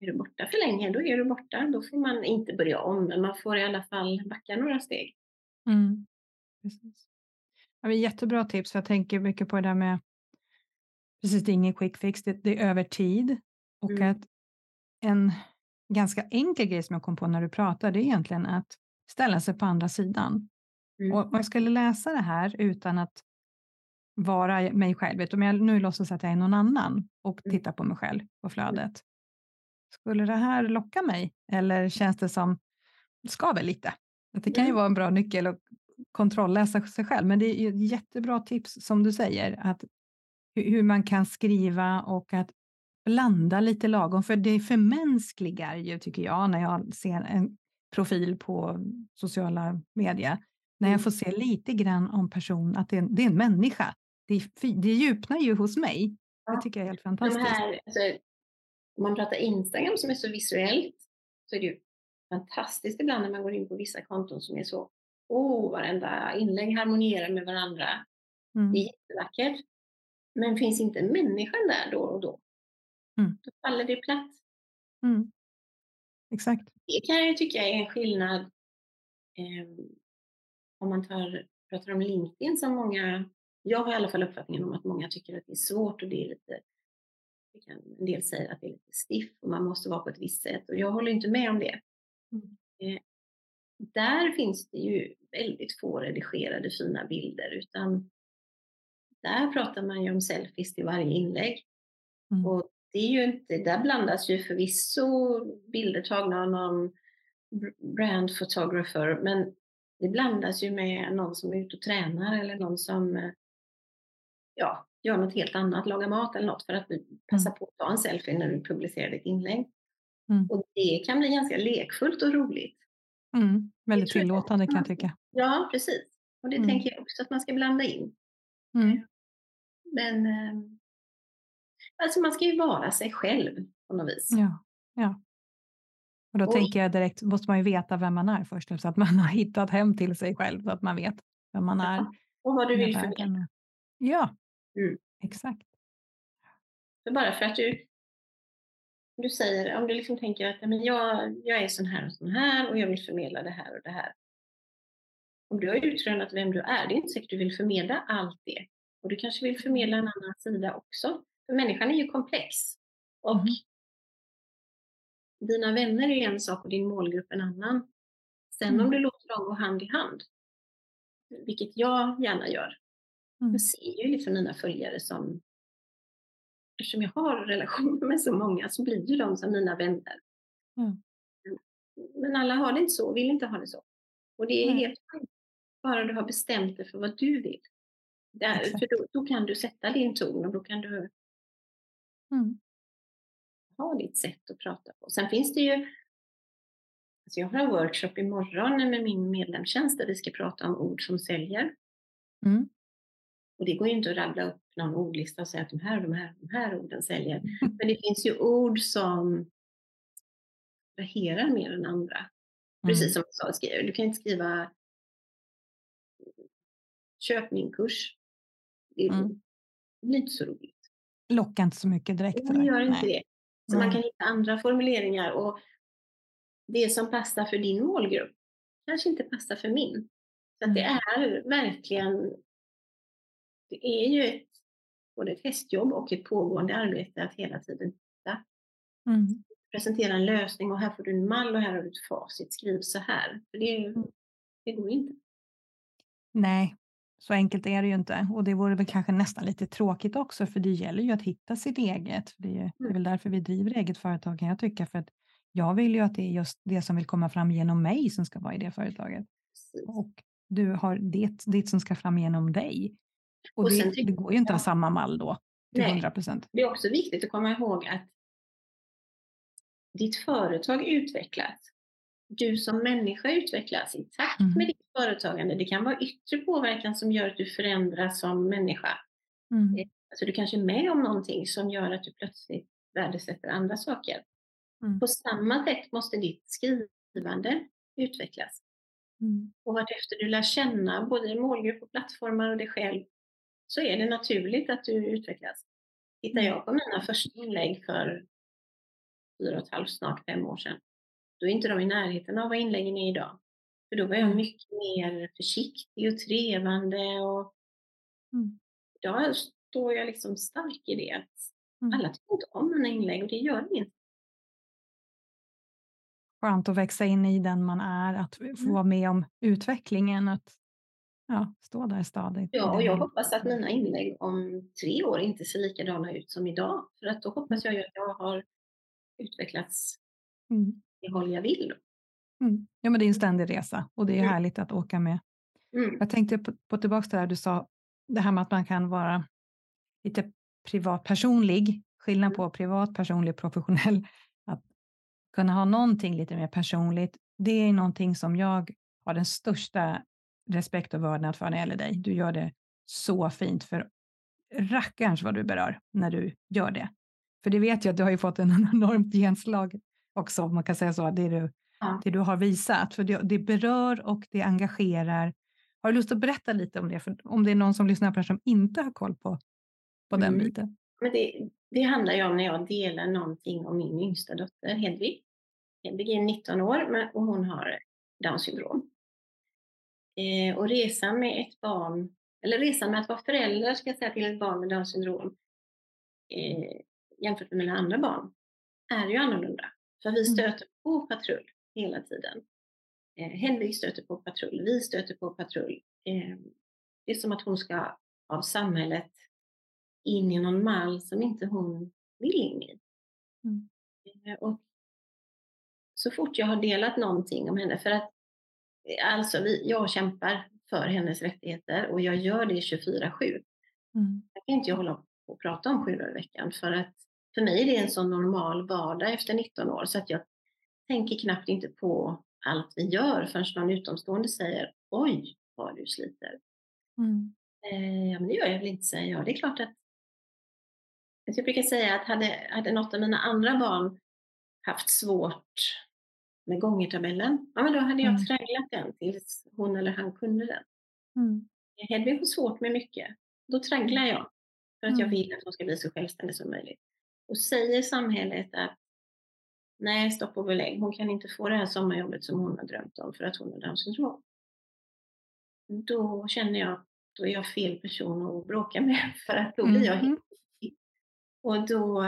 är du borta för länge, då är du borta. Då får man inte börja om, men man får i alla fall backa några steg. Mm. Precis. Ja, jättebra tips, jag tänker mycket på det där med precis, det är ingen quick fix, det, det är över tid. Och mm. att en ganska enkel grej som jag kom på när du pratade, är egentligen att ställa sig på andra sidan. Mm. Och jag skulle läsa det här utan att vara mig själv, om jag nu låtsas att jag är någon annan och mm. tittar på mig själv på flödet, skulle det här locka mig? Eller känns det som skaver lite? Att det kan ju mm. vara en bra nyckel att kontrollläsa sig själv, men det är ett jättebra tips som du säger, att hur man kan skriva och att blanda lite lagom, för det förmänskligar ju, tycker jag, när jag ser en profil på sociala medier, när jag mm. får se lite grann om person, att det är, det är en människa. Det, det djupnar ju hos mig. Det tycker jag är helt fantastiskt. De här, alltså, om man pratar Instagram som är så visuellt så är det ju fantastiskt ibland när man går in på vissa konton som är så, oh, varenda inlägg harmonierar med varandra. Mm. Det är jättevackert. Men finns inte människan där då och då, mm. då faller det platt. Mm. Exakt. Det kan jag tycka är en skillnad eh, om man tar, pratar om LinkedIn som många, jag har i alla fall uppfattningen om att många tycker att det är svårt och det är lite, kan, en del säger att det är lite stiff och man måste vara på ett visst sätt och jag håller inte med om det. Mm. Eh, där finns det ju väldigt få redigerade fina bilder utan där pratar man ju om selfies till varje inlägg. Mm. Och det är ju inte, där blandas ju förvisso bilder tagna av någon brand photographer, men det blandas ju med någon som är ute och tränar eller någon som eh, ja, gör något helt annat, lagar mat eller något för att passa mm. på att ta en selfie när du publicerar ditt inlägg. Mm. Och det kan bli ganska lekfullt och roligt. Mm. Väldigt tillåtande kan jag tycka. Ja, precis. Och det mm. tänker jag också att man ska blanda in. Mm. Men ehm, alltså man ska ju vara sig själv på något vis. Ja, ja. Och då och, tänker jag direkt, måste man ju veta vem man är först, så att man har hittat hem till sig själv, så att man vet vem man är. Ja, och vad du vill förmedla. Ja, mm. exakt. För bara för att du, du säger, om du liksom tänker att men jag, jag är sån här och sån här och jag vill förmedla det här och det här. Om du har utrönat vem du är, det är inte säkert du vill förmedla allt det. Och du kanske vill förmedla en annan sida också. För människan är ju komplex. Och mm. dina vänner är en sak och din målgrupp en annan. Sen mm. om du låter dem gå hand i hand, vilket jag gärna gör. Mm. Jag ser ju liksom mina följare som, eftersom jag har relationer med så många så blir ju de som mina vänner. Mm. Men alla har det inte så, vill inte ha det så. Och det är helt sjukt. Bara du har bestämt dig för vad du vill. Där, för då, då, kan du sätta din ton och då kan du mm. ha ditt sätt att prata på. Sen finns det ju alltså jag har en workshop imorgon med min medlemstjänst där vi ska prata om ord som säljer. Mm. Och det går ju inte att rabbla upp någon ordlista och säga att de här och de här, de här orden säljer. Men det finns ju ord som attraherar mer än andra. Mm. Precis som jag sa, du kan inte skriva köp min kurs. Det, mm. blir inte så roligt. Lockar inte så mycket direkt. Det gör inte Nej. det. Så mm. man kan hitta andra formuleringar och det som passar för din målgrupp kanske inte passar för min. Så mm. det är verkligen, det är ju ett, både ett hästjobb och ett pågående arbete att hela tiden hitta. Mm. Presentera en lösning och här får du en mall och här har du ett facit, skriv så här. För det, mm. det går inte. Nej, så enkelt är det ju inte och det vore väl kanske nästan lite tråkigt också för det gäller ju att hitta sitt eget. Det är, det är väl därför vi driver eget företag kan jag tycka för att jag vill ju att det är just det som vill komma fram genom mig som ska vara i det företaget. Och du har det, det som ska fram genom dig. Och, och det, det, går ju inte att ha samma mall då till Nej, 100 procent. Det är också viktigt att komma ihåg att ditt företag utvecklas du som människa utvecklas i takt mm. med ditt företagande. Det kan vara yttre påverkan som gör att du förändras som människa. Mm. Eh, alltså du kanske är med om någonting som gör att du plötsligt värdesätter andra saker. Mm. På samma sätt måste ditt skrivande utvecklas. Mm. Och vartefter du lär känna både målgrupp och plattformar och dig själv så är det naturligt att du utvecklas. Tittar mm. jag på mina första inlägg för fyra och ett halvt, snart fem år sedan, då är inte de i närheten av vad inläggen är idag. För då var jag mm. mycket mer försiktig och trevande och mm. idag står jag liksom stark i det att mm. alla tycker inte om mina inlägg och det gör inget. Skönt att växa in i den man är, att få vara med om utvecklingen, att ja, stå där stadigt. Ja, och jag hoppas att mina inlägg om tre år inte ser likadana ut som idag. För att då hoppas jag att jag har utvecklats mm det håll jag vill. Mm. Ja, men det är en ständig resa och det är mm. härligt att åka med. Mm. Jag tänkte på, på tillbaka till det här du sa, det här med att man kan vara lite privatpersonlig, skillnad mm. på privat, personlig, professionell. Att kunna ha någonting lite mer personligt, det är någonting som jag har den största respekt och vördnad för när det gäller dig. Du gör det så fint för rackarns vad du berör när du gör det. För det vet jag att du har ju fått en enormt genslag också, om man kan säga så, det du, ja. det du har visat. För det, det berör och det engagerar. Har du lust att berätta lite om det? För om det är någon som lyssnar på det som inte har koll på, på mm. den biten. Men det, det handlar ju om när jag delar någonting om min yngsta dotter Hedvig. Hedvig är 19 år och hon har Downs syndrom. Eh, och resan med ett barn, eller resan med att vara förälder ska jag säga, till ett barn med Downs syndrom eh, jämfört med mina andra barn är ju annorlunda. För vi mm. stöter på patrull hela tiden. Eh, Hedvig stöter på patrull, vi stöter på patrull. Eh, det är som att hon ska av samhället in i någon mall som inte hon vill in i. Mm. Eh, och så fort jag har delat någonting om henne, för att alltså vi, jag kämpar för hennes rättigheter och jag gör det 24-7. Mm. Jag kan inte hålla på och prata om sju dagar i veckan för att för mig är det en sån normal vardag efter 19 år så att jag tänker knappt inte på allt vi gör förrän någon utomstående säger oj vad du sliter. Mm. Eh, ja men det gör jag väl inte säger jag. Det är klart att jag brukar säga att hade, hade något av mina andra barn haft svårt med gångertabellen, ja men då hade jag mm. tragglat den tills hon eller han kunde den. Mm. Hedvig har svårt med mycket. Då tragglar jag för att mm. jag vill att hon ska bli så självständig som möjligt. Och säger samhället att nej, stopp och belägg, hon kan inte få det här sommarjobbet som hon har drömt om för att hon har Downs syndrom. Då känner jag att då är jag fel person att bråka med för att då blir jag mm. Och då...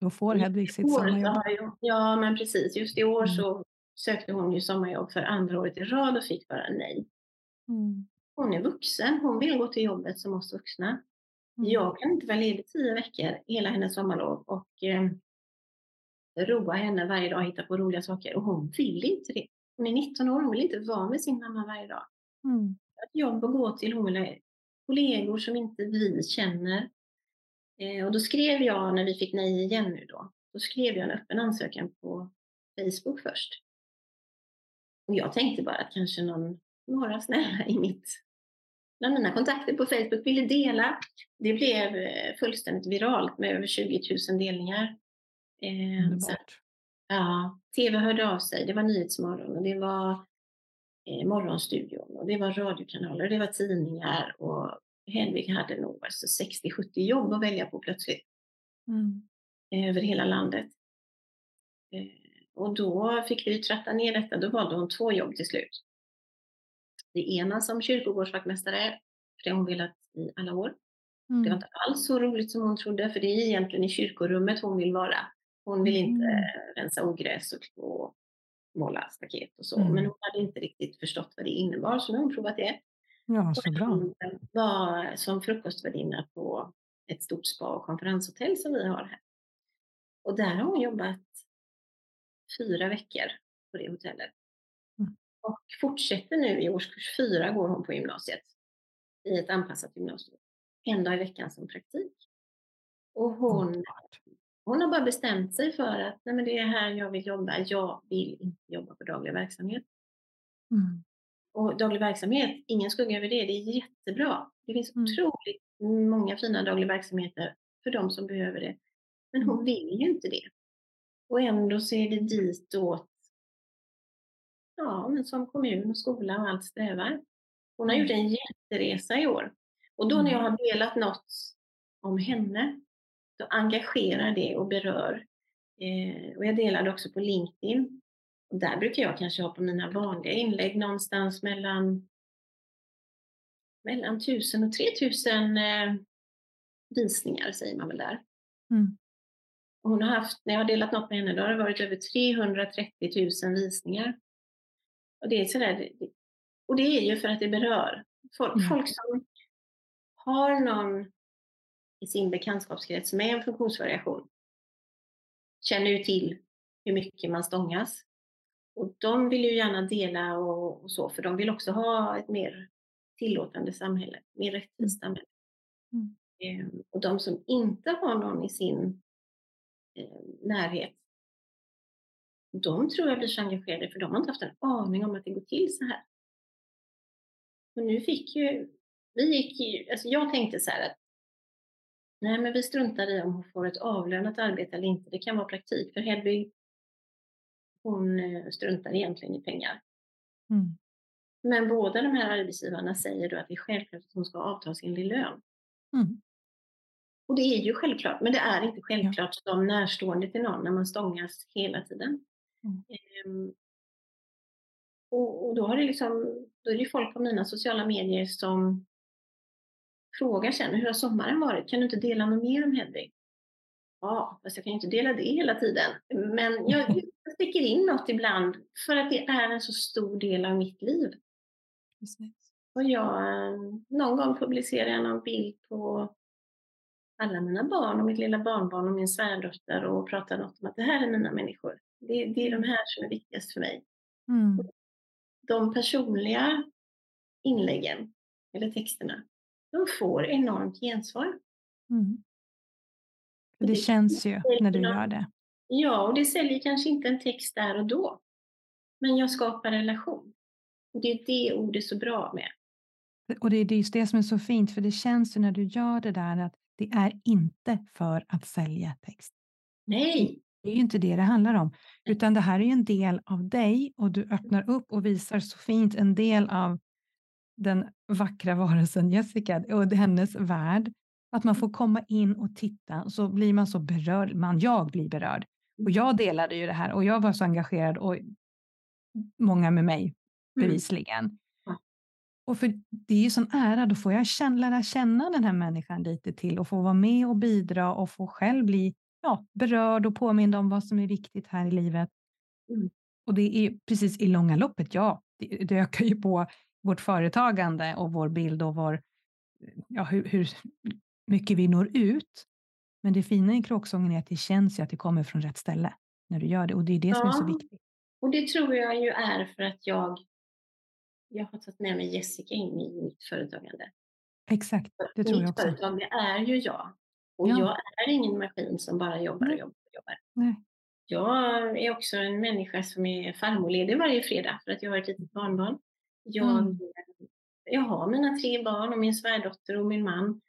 Då får Hedvig sitt sommarjobb. Jag, ja, men precis. Just i år mm. så sökte hon ju sommarjobb för andra året i rad och fick bara nej. Mm. Hon är vuxen, hon vill gå till jobbet som oss vuxna. Mm. Jag kan inte vara ledig tio veckor hela hennes sommarlov och eh, roa henne varje dag, hitta på roliga saker och hon vill inte det. Hon är 19 år, hon vill inte vara med sin mamma varje dag. Mm. Ett jobb att gå till, hon vill ha kollegor som inte vi känner. Eh, och då skrev jag, när vi fick nej igen nu då, då skrev jag en öppen ansökan på Facebook först. Och jag tänkte bara att kanske någon, några snälla i mitt bland mina kontakter på Facebook ville dela. Det blev eh, fullständigt viralt med över 20 000 delningar. Eh, så, ja, TV hörde av sig, det var Nyhetsmorgon och det var eh, Morgonstudion och det var radiokanaler och det var tidningar och Hedvig hade nog alltså 60-70 jobb att välja på plötsligt. Mm. Över hela landet. Eh, och då fick vi tratta ner detta, då valde hon två jobb till slut det ena som kyrkogårdsvaktmästare, för det har hon velat i alla år. Mm. Det var inte alls så roligt som hon trodde, för det är egentligen i kyrkorummet hon vill vara. Hon vill inte mm. rensa ogräs och, och måla staket och så, mm. men hon hade inte riktigt förstått vad det innebar, så nu har hon provat det. Ja, så bra. Var som frukostvärdinna på ett stort spa och konferenshotell som vi har här. Och där har hon jobbat fyra veckor på det hotellet och fortsätter nu i årskurs fyra går hon på gymnasiet i ett anpassat gymnasium. En dag i veckan som praktik. Och hon, hon har bara bestämt sig för att Nej, men det är här jag vill jobba. Jag vill inte jobba på daglig verksamhet. Mm. Och daglig verksamhet, ingen skugga över det, det är jättebra. Det finns mm. otroligt många fina dagliga verksamheter för de som behöver det. Men hon mm. vill ju inte det. Och ändå så är det ditåt ja, men som kommun och skola och allt strävar. Hon har gjort en jätteresa i år. Och då när jag mm. har delat något om henne, då engagerar det och berör. Eh, och jag delade också på LinkedIn. Och där brukar jag kanske ha på mina vanliga inlägg någonstans mellan, mellan 1000 och 3000 eh, visningar, säger man väl där. Mm. Och hon har haft, när jag har delat något med henne, då har det varit över 330 000 visningar. Och det är sådär, och det är ju för att det berör. Folk, mm. folk som har någon i sin bekantskapskrets med en funktionsvariation känner ju till hur mycket man stångas. Och de vill ju gärna dela och, och så, för de vill också ha ett mer tillåtande samhälle, mer rättvist mm. samhälle. Mm. Eh, och de som inte har någon i sin eh, närhet de tror jag blir så engagerade för de har inte haft en aning om att det går till så här. Och nu fick ju, vi gick ju, alltså jag tänkte så här att nej men vi struntar i om hon får ett avlönat arbete eller inte. Det kan vara praktik för Hedvig, hon eh, struntar egentligen i pengar. Mm. Men båda de här arbetsgivarna säger då att det är självklart att hon ska ha avtalsenlig lön. Mm. Och det är ju självklart, men det är inte självklart ja. som närstående till någon när man stångas hela tiden. Mm. Um, och, och, då, har det liksom, då är det folk på mina sociala medier som frågar sen, hur har sommaren varit? Kan du inte dela något mer om Hedvig? Ja, fast jag kan ju inte dela det hela tiden. Men jag sticker in något ibland för att det är en så stor del av mitt liv. Precis. Och jag, någon gång publicerar jag någon bild på alla mina barn och mitt lilla barnbarn och min svärdotter och pratar något om att det här är mina människor. Det, det är de här som är viktigast för mig. Mm. De personliga inläggen eller texterna, de får enormt gensvar. Mm. Det, det känns ju när du gör det. Ja, och det säljer kanske inte en text där och då. Men jag skapar relation. Och det är det ordet är så bra med. Och det är just det som är så fint, för det känns ju när du gör det där att det är inte för att sälja text. Nej. Det är ju inte det det handlar om, utan det här är ju en del av dig och du öppnar upp och visar så fint en del av den vackra varelsen Jessica och hennes värld. Att man får komma in och titta och så blir man så berörd. Man, jag blir berörd. Och jag delade ju det här och jag var så engagerad och många med mig mm. bevisligen. Mm. Och för det är ju sån ära, då får jag känna, lära känna den här människan lite till och få vara med och bidra och få själv bli ja, berörd och påmind om vad som är viktigt här i livet. Mm. Och det är precis i långa loppet, ja, det, det ökar ju på vårt företagande och vår bild och vår, ja, hur, hur mycket vi når ut. Men det fina i kråksången är att det känns ju att det kommer från rätt ställe när du gör det och det är det ja. som är så viktigt. Och det tror jag ju är för att jag jag har tagit med mig Jessica in i mitt företagande. Exakt, det tror jag också. Mitt företag, det är ju jag. Och ja. jag är ingen maskin som bara jobbar och jobbar och jobbar. Nej. Jag är också en människa som är farmorledig varje fredag för att jag har ett litet barnbarn. Jag, mm. jag har mina tre barn och min svärdotter och min man.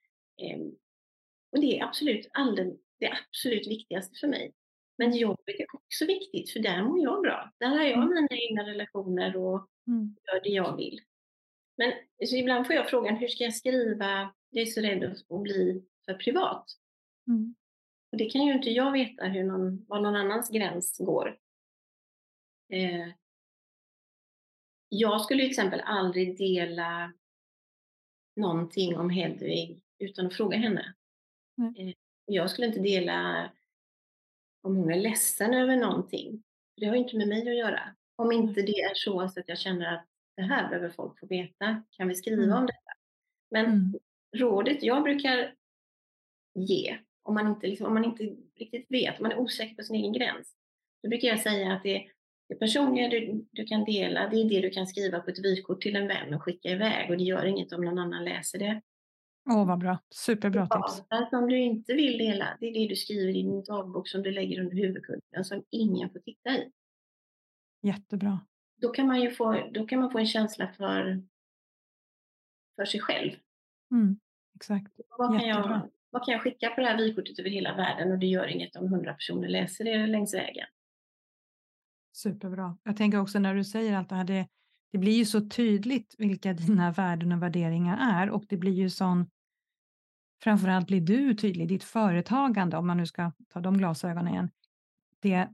Och det är absolut alldeles, det absolut viktigaste för mig. Men jobbet är också viktigt för där mår jag bra. Där har jag mm. mina egna relationer och mm. gör det jag vill. Men så ibland får jag frågan, hur ska jag skriva? Jag är så rädd att bli för privat. Mm. Och det kan ju inte jag veta hur någon, var någon annans gräns går. Eh, jag skulle till exempel aldrig dela någonting om Hedvig utan att fråga henne. Mm. Jag skulle inte dela om hon är ledsen över någonting. Det har inte med mig att göra. Om inte det är så att jag känner att det här behöver folk få veta. Kan vi skriva mm. om detta? Men mm. rådet jag brukar ge, om man, inte, liksom, om man inte riktigt vet, om man är osäker på sin egen gräns, då brukar jag säga att det, det personliga du, du kan dela, det är det du kan skriva på ett vykort till en vän och skicka iväg och det gör inget om någon annan läser det. Åh, vad bra. Superbra tips. Allt som du inte vill dela, det är det du skriver i din dagbok som du lägger under huvudkudden som ingen får titta i. Jättebra. Då kan man ju få, då kan man få en känsla för, för sig själv. Mm, exakt. Vad kan, jag, vad kan jag skicka på det här vykortet över hela världen och det gör inget om hundra personer läser det längs vägen. Superbra. Jag tänker också när du säger allt det här, det, det blir ju så tydligt vilka dina värden och värderingar är och det blir ju sån framförallt blir du tydlig, ditt företagande, om man nu ska ta de glasögonen igen, det,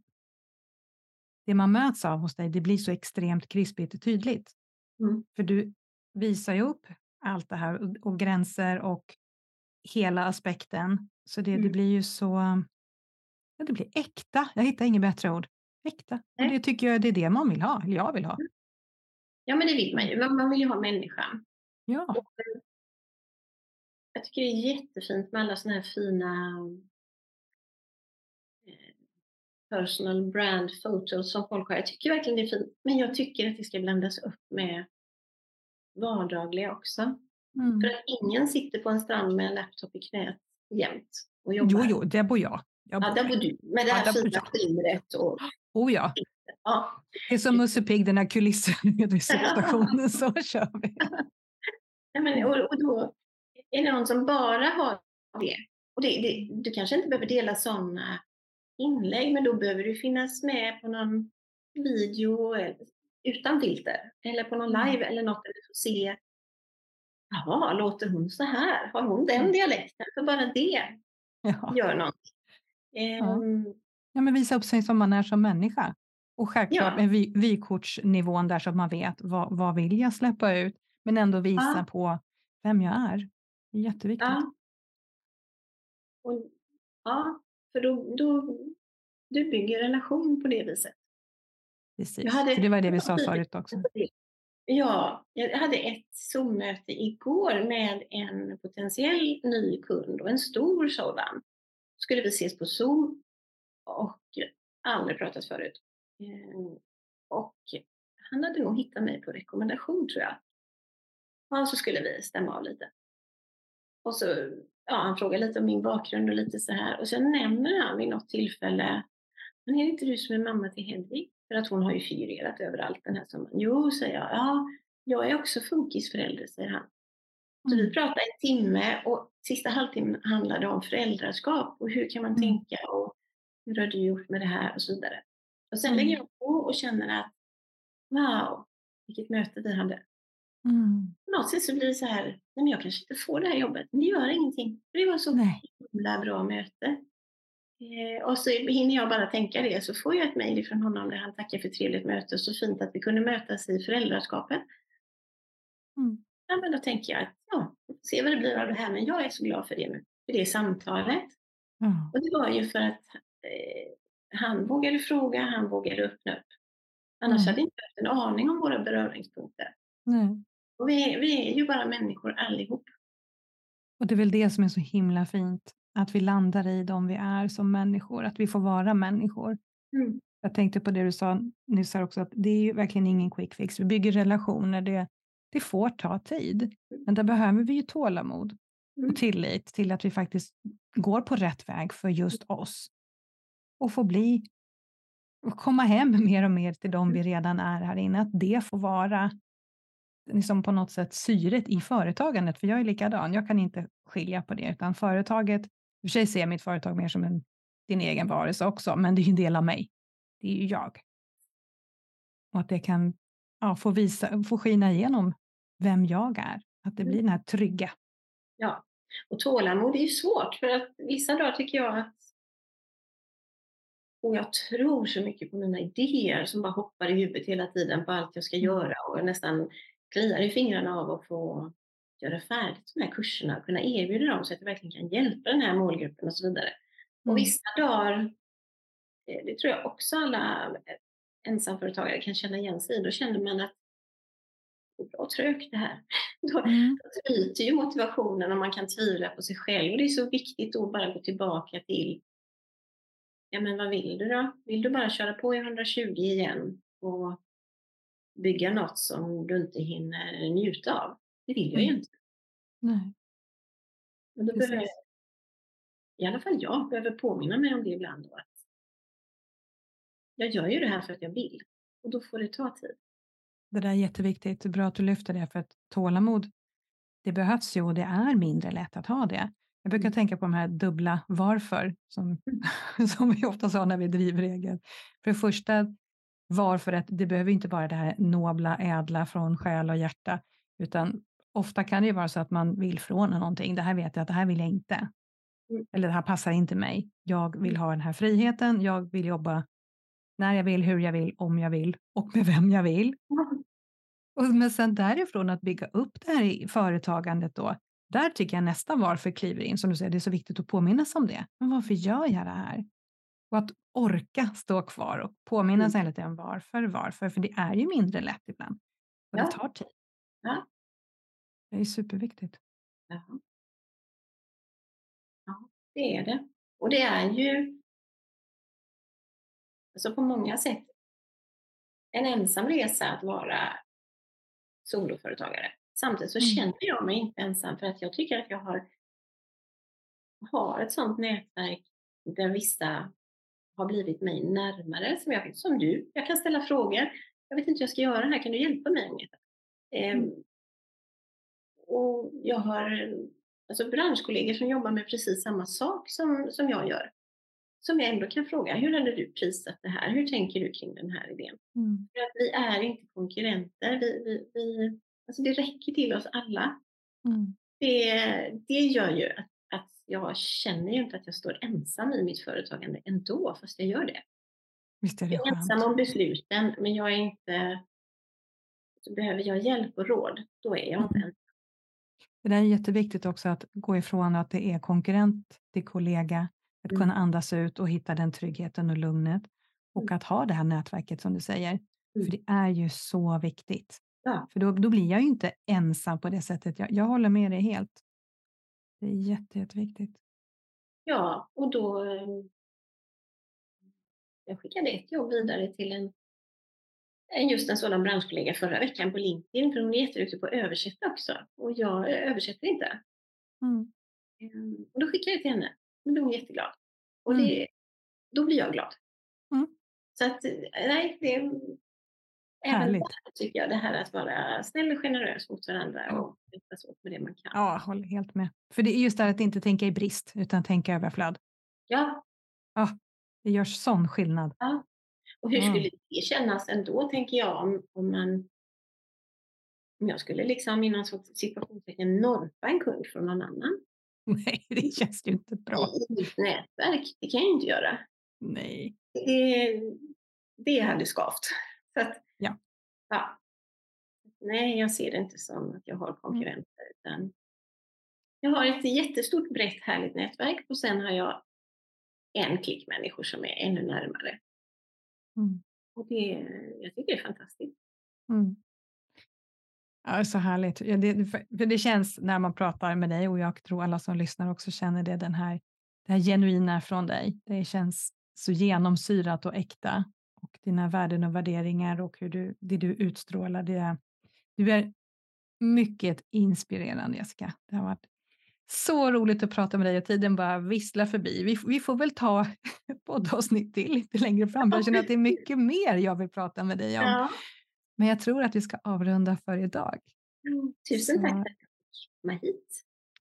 det man möts av hos dig, det blir så extremt krispigt och tydligt. Mm. För du visar ju upp allt det här och, och gränser och hela aspekten. Så det, mm. det blir ju så, ja, det blir äkta. Jag hittar inget bättre ord. Äkta. Och det tycker jag det är det man vill ha, eller jag vill ha. Mm. Ja, men det vill man ju. Man vill ju ha människan. Ja. Och jag tycker det är jättefint med alla sådana här fina eh, personal brand photos som folk har. Jag tycker verkligen det är fint. Men jag tycker att det ska blandas upp med vardagliga också. Mm. För att ingen sitter på en strand med en laptop i knät jämt och jobbar. Jo, jo, där bor jag. jag bor ja, där bor du. Med det här ja, fina skimret och... Oh ja. ja. Det är som Musse Pigg, den här kulissen i receptionen, så kör vi. Ja, men, och, och då, är det någon som bara har det, och det, det, du kanske inte behöver dela sådana inlägg, men då behöver du finnas med på någon video utan filter eller på någon mm. live eller något där du får se Jaha, låter hon så här? Har hon den mm. dialekten? För bara det ja. gör något. Ja. Um, ja, men visa upp sig som man är som människa. Och självklart ja. med vykortsnivån där så att man vet vad, vad vill jag släppa ut, men ändå visa ja. på vem jag är. Jätteviktigt. Ja, och, ja för då, då du bygger relation på det viset. Precis, hade, för det var det vi sa förut också. Ja, jag hade ett Zoom-möte igår med en potentiell ny kund och en stor sådan. Skulle vi ses på Zoom och aldrig pratat förut. Ehm, och han hade nog hittat mig på rekommendation tror jag. Och så skulle vi stämma av lite. Och så, ja, han frågade lite om min bakgrund och lite så här. Och sen nämner han vid något tillfälle, men är det inte du som är mamma till Hedvig? För att hon har ju figurerat överallt den här sommaren. Jo, säger jag. Ja, jag är också funkisförälder, säger han. Så mm. vi pratade en timme och sista halvtimmen handlade om föräldraskap och hur kan man mm. tänka och hur har du gjort med det här och så vidare. Och sen mm. lägger jag på och känner att wow, vilket möte vi hade. Mm. Sätt så blir det så här, nej men jag kanske inte får det här jobbet, men det gör ingenting. För det var så nej. himla bra möte. Eh, och så hinner jag bara tänka det, så får jag ett mejl från honom där han tackar för trevligt möte och så fint att vi kunde mötas i föräldraskapet. Mm. Ja, men då tänker jag att ja, se vad det blir av det här, men jag är så glad för det, för det samtalet. Mm. Och det var ju för att eh, han vågade fråga, han vågade öppna upp. Annars mm. hade jag inte haft en aning om våra beröringspunkter. Mm. Och vi, vi är ju bara människor allihop. Och det är väl det som är så himla fint, att vi landar i de vi är som människor, att vi får vara människor. Mm. Jag tänkte på det du sa nyss här också, att det är ju verkligen ingen quick fix. Vi bygger relationer, det, det får ta tid. Mm. Men där behöver vi ju tålamod mm. och tillit till att vi faktiskt går på rätt väg för just oss. Och få bli och komma hem mer och mer till de vi redan är här inne, att det får vara liksom på något sätt syret i företagandet, för jag är likadan, jag kan inte skilja på det, utan företaget, i och för sig ser jag mitt företag mer som en, din egen varelse också, men det är ju en del av mig. Det är ju jag. Och att det kan ja, få, visa, få skina igenom vem jag är, att det blir den här trygga. Ja, och tålamod är ju svårt, för att vissa dagar tycker jag att och jag tror så mycket på mina idéer som bara hoppar i huvudet hela tiden på allt jag ska mm. göra och nästan kliar i fingrarna av att få göra färdigt de här kurserna och kunna erbjuda dem så att jag verkligen kan hjälpa den här målgruppen och så vidare. Mm. Och vissa dagar, eh, det tror jag också alla ensamföretagare kan känna igen sig i, då känner man att det är bra trögt det här. Då, mm. då tryter ju motivationen och man kan tvivla på sig själv. Och det är så viktigt att bara gå tillbaka till Ja, men vad vill du då? Vill du bara köra på i 120 igen och bygga något som du inte hinner njuta av? Det vill jag ju mm. inte. Nej. Men då behöver, I alla fall jag behöver påminna mig om det ibland. Då, att jag gör ju det här för att jag vill och då får det ta tid. Det där är jätteviktigt. Bra att du lyfter det, för att tålamod, det behövs ju och det är mindre lätt att ha det. Jag brukar mm. tänka på de här dubbla varför som, mm. som vi ofta sa när vi driver eget. För det första, varför att det behöver inte vara det här nobla, ädla från själ och hjärta, utan ofta kan det ju vara så att man vill från någonting. Det här vet jag att det här vill jag inte. Mm. Eller det här passar inte mig. Jag vill ha den här friheten. Jag vill jobba när jag vill, hur jag vill, om jag vill och med vem jag vill. Och men sen därifrån att bygga upp det här i företagandet då, där tycker jag nästa varför kliver in. Som du säger, det är så viktigt att påminna sig om det. Men varför gör jag det här? Och att orka stå kvar och påminna mm. sig hela tiden varför, varför. För det är ju mindre lätt ibland. Och ja. det tar tid. Ja. Det är superviktigt. Ja. ja, det är det. Och det är ju alltså på många sätt en ensam resa att vara soloföretagare. Samtidigt så mm. känner jag mig inte ensam för att jag tycker att jag har, har ett sånt nätverk där vissa har blivit mig närmare, som, jag, som du. Jag kan ställa frågor. Jag vet inte hur jag ska göra det här, kan du hjälpa mig med det? Mm. Ehm, och jag har alltså branschkollegor som jobbar med precis samma sak som, som jag gör. Som jag ändå kan fråga, hur hade du prisat det här? Hur tänker du kring den här idén? Mm. För att vi är inte konkurrenter. Vi, vi, vi, Alltså det räcker till oss alla. Mm. Det, det gör ju att jag känner ju inte att jag står ensam i mitt företagande ändå, fast jag gör det. Visst är det jag är ensam om besluten, men jag är inte... Behöver jag hjälp och råd, då är jag inte mm. ensam. Det är jätteviktigt också att gå ifrån att det är konkurrent till kollega, att mm. kunna andas ut och hitta den tryggheten och lugnet och mm. att ha det här nätverket som du säger. Mm. För det är ju så viktigt. Ja. För då, då blir jag ju inte ensam på det sättet. Jag, jag håller med dig helt. Det är jätte, jätteviktigt. Ja, och då... Ehm, jag skickade ett jobb vidare till en, just en sådan branschkollega förra veckan på LinkedIn, för hon är jätteduktig på att översätta också. Och jag översätter inte. Mm. Ehm, och då skickade jag till henne. Och då blev hon jätteglad. Och mm. det, då blir jag glad. Mm. Så att, nej, det även det här, tycker jag, det här att vara snäll och generös mot varandra och hjälpas åt med det man kan. Ja, håller helt med. För det är just det här att inte tänka i brist, utan tänka överflöd. Ja. Ja, det gör sån skillnad. Ja. Och hur skulle det kännas ändå, tänker jag, om, om man om jag skulle liksom i någon sorts situationstecken norpa en kund från någon annan. Nej, det känns ju inte bra. I mitt nätverk, det kan jag ju inte göra. Nej. Det, det hade skavt. Så att, ja. Nej, jag ser det inte som att jag har mm. konkurrenter. Utan jag har ett jättestort, brett, härligt nätverk och sen har jag en klick människor som är ännu närmare. Mm. Och det, jag tycker det är fantastiskt. Mm. Ja, så härligt. Ja, det, för det känns när man pratar med dig och jag tror alla som lyssnar också känner det, den här, det här genuina från dig. Det känns så genomsyrat och äkta och dina värden och värderingar och hur du, det du utstrålar. Det, du är mycket inspirerande Jessica. Det har varit så roligt att prata med dig och tiden bara visslar förbi. Vi, vi får väl ta poddavsnitt till lite längre fram. Jag känner att det är mycket mer jag vill prata med dig om. Ja. Men jag tror att vi ska avrunda för idag. Mm, tusen så. tack för att du kom hit.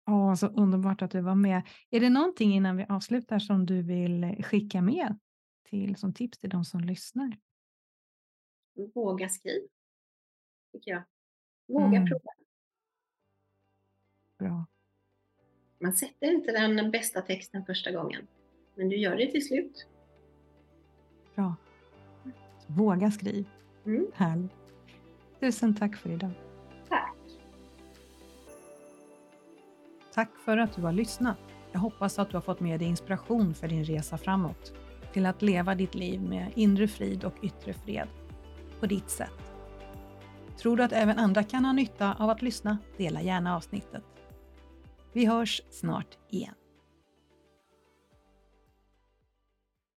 Åh, så underbart att du var med. Är det någonting innan vi avslutar som du vill skicka med till, som tips till de som lyssnar? Våga skriv, tycker jag. Våga mm. prova. Bra. Man sätter inte den bästa texten första gången, men du gör det till slut. Bra. våga skriv. Mm. Härligt. Tusen tack för idag. Tack. Tack för att du har lyssnat. Jag hoppas att du har fått med dig inspiration för din resa framåt till att leva ditt liv med inre frid och yttre fred på ditt sätt. Tror du att även andra kan ha nytta av att lyssna? Dela gärna avsnittet. Vi hörs snart igen.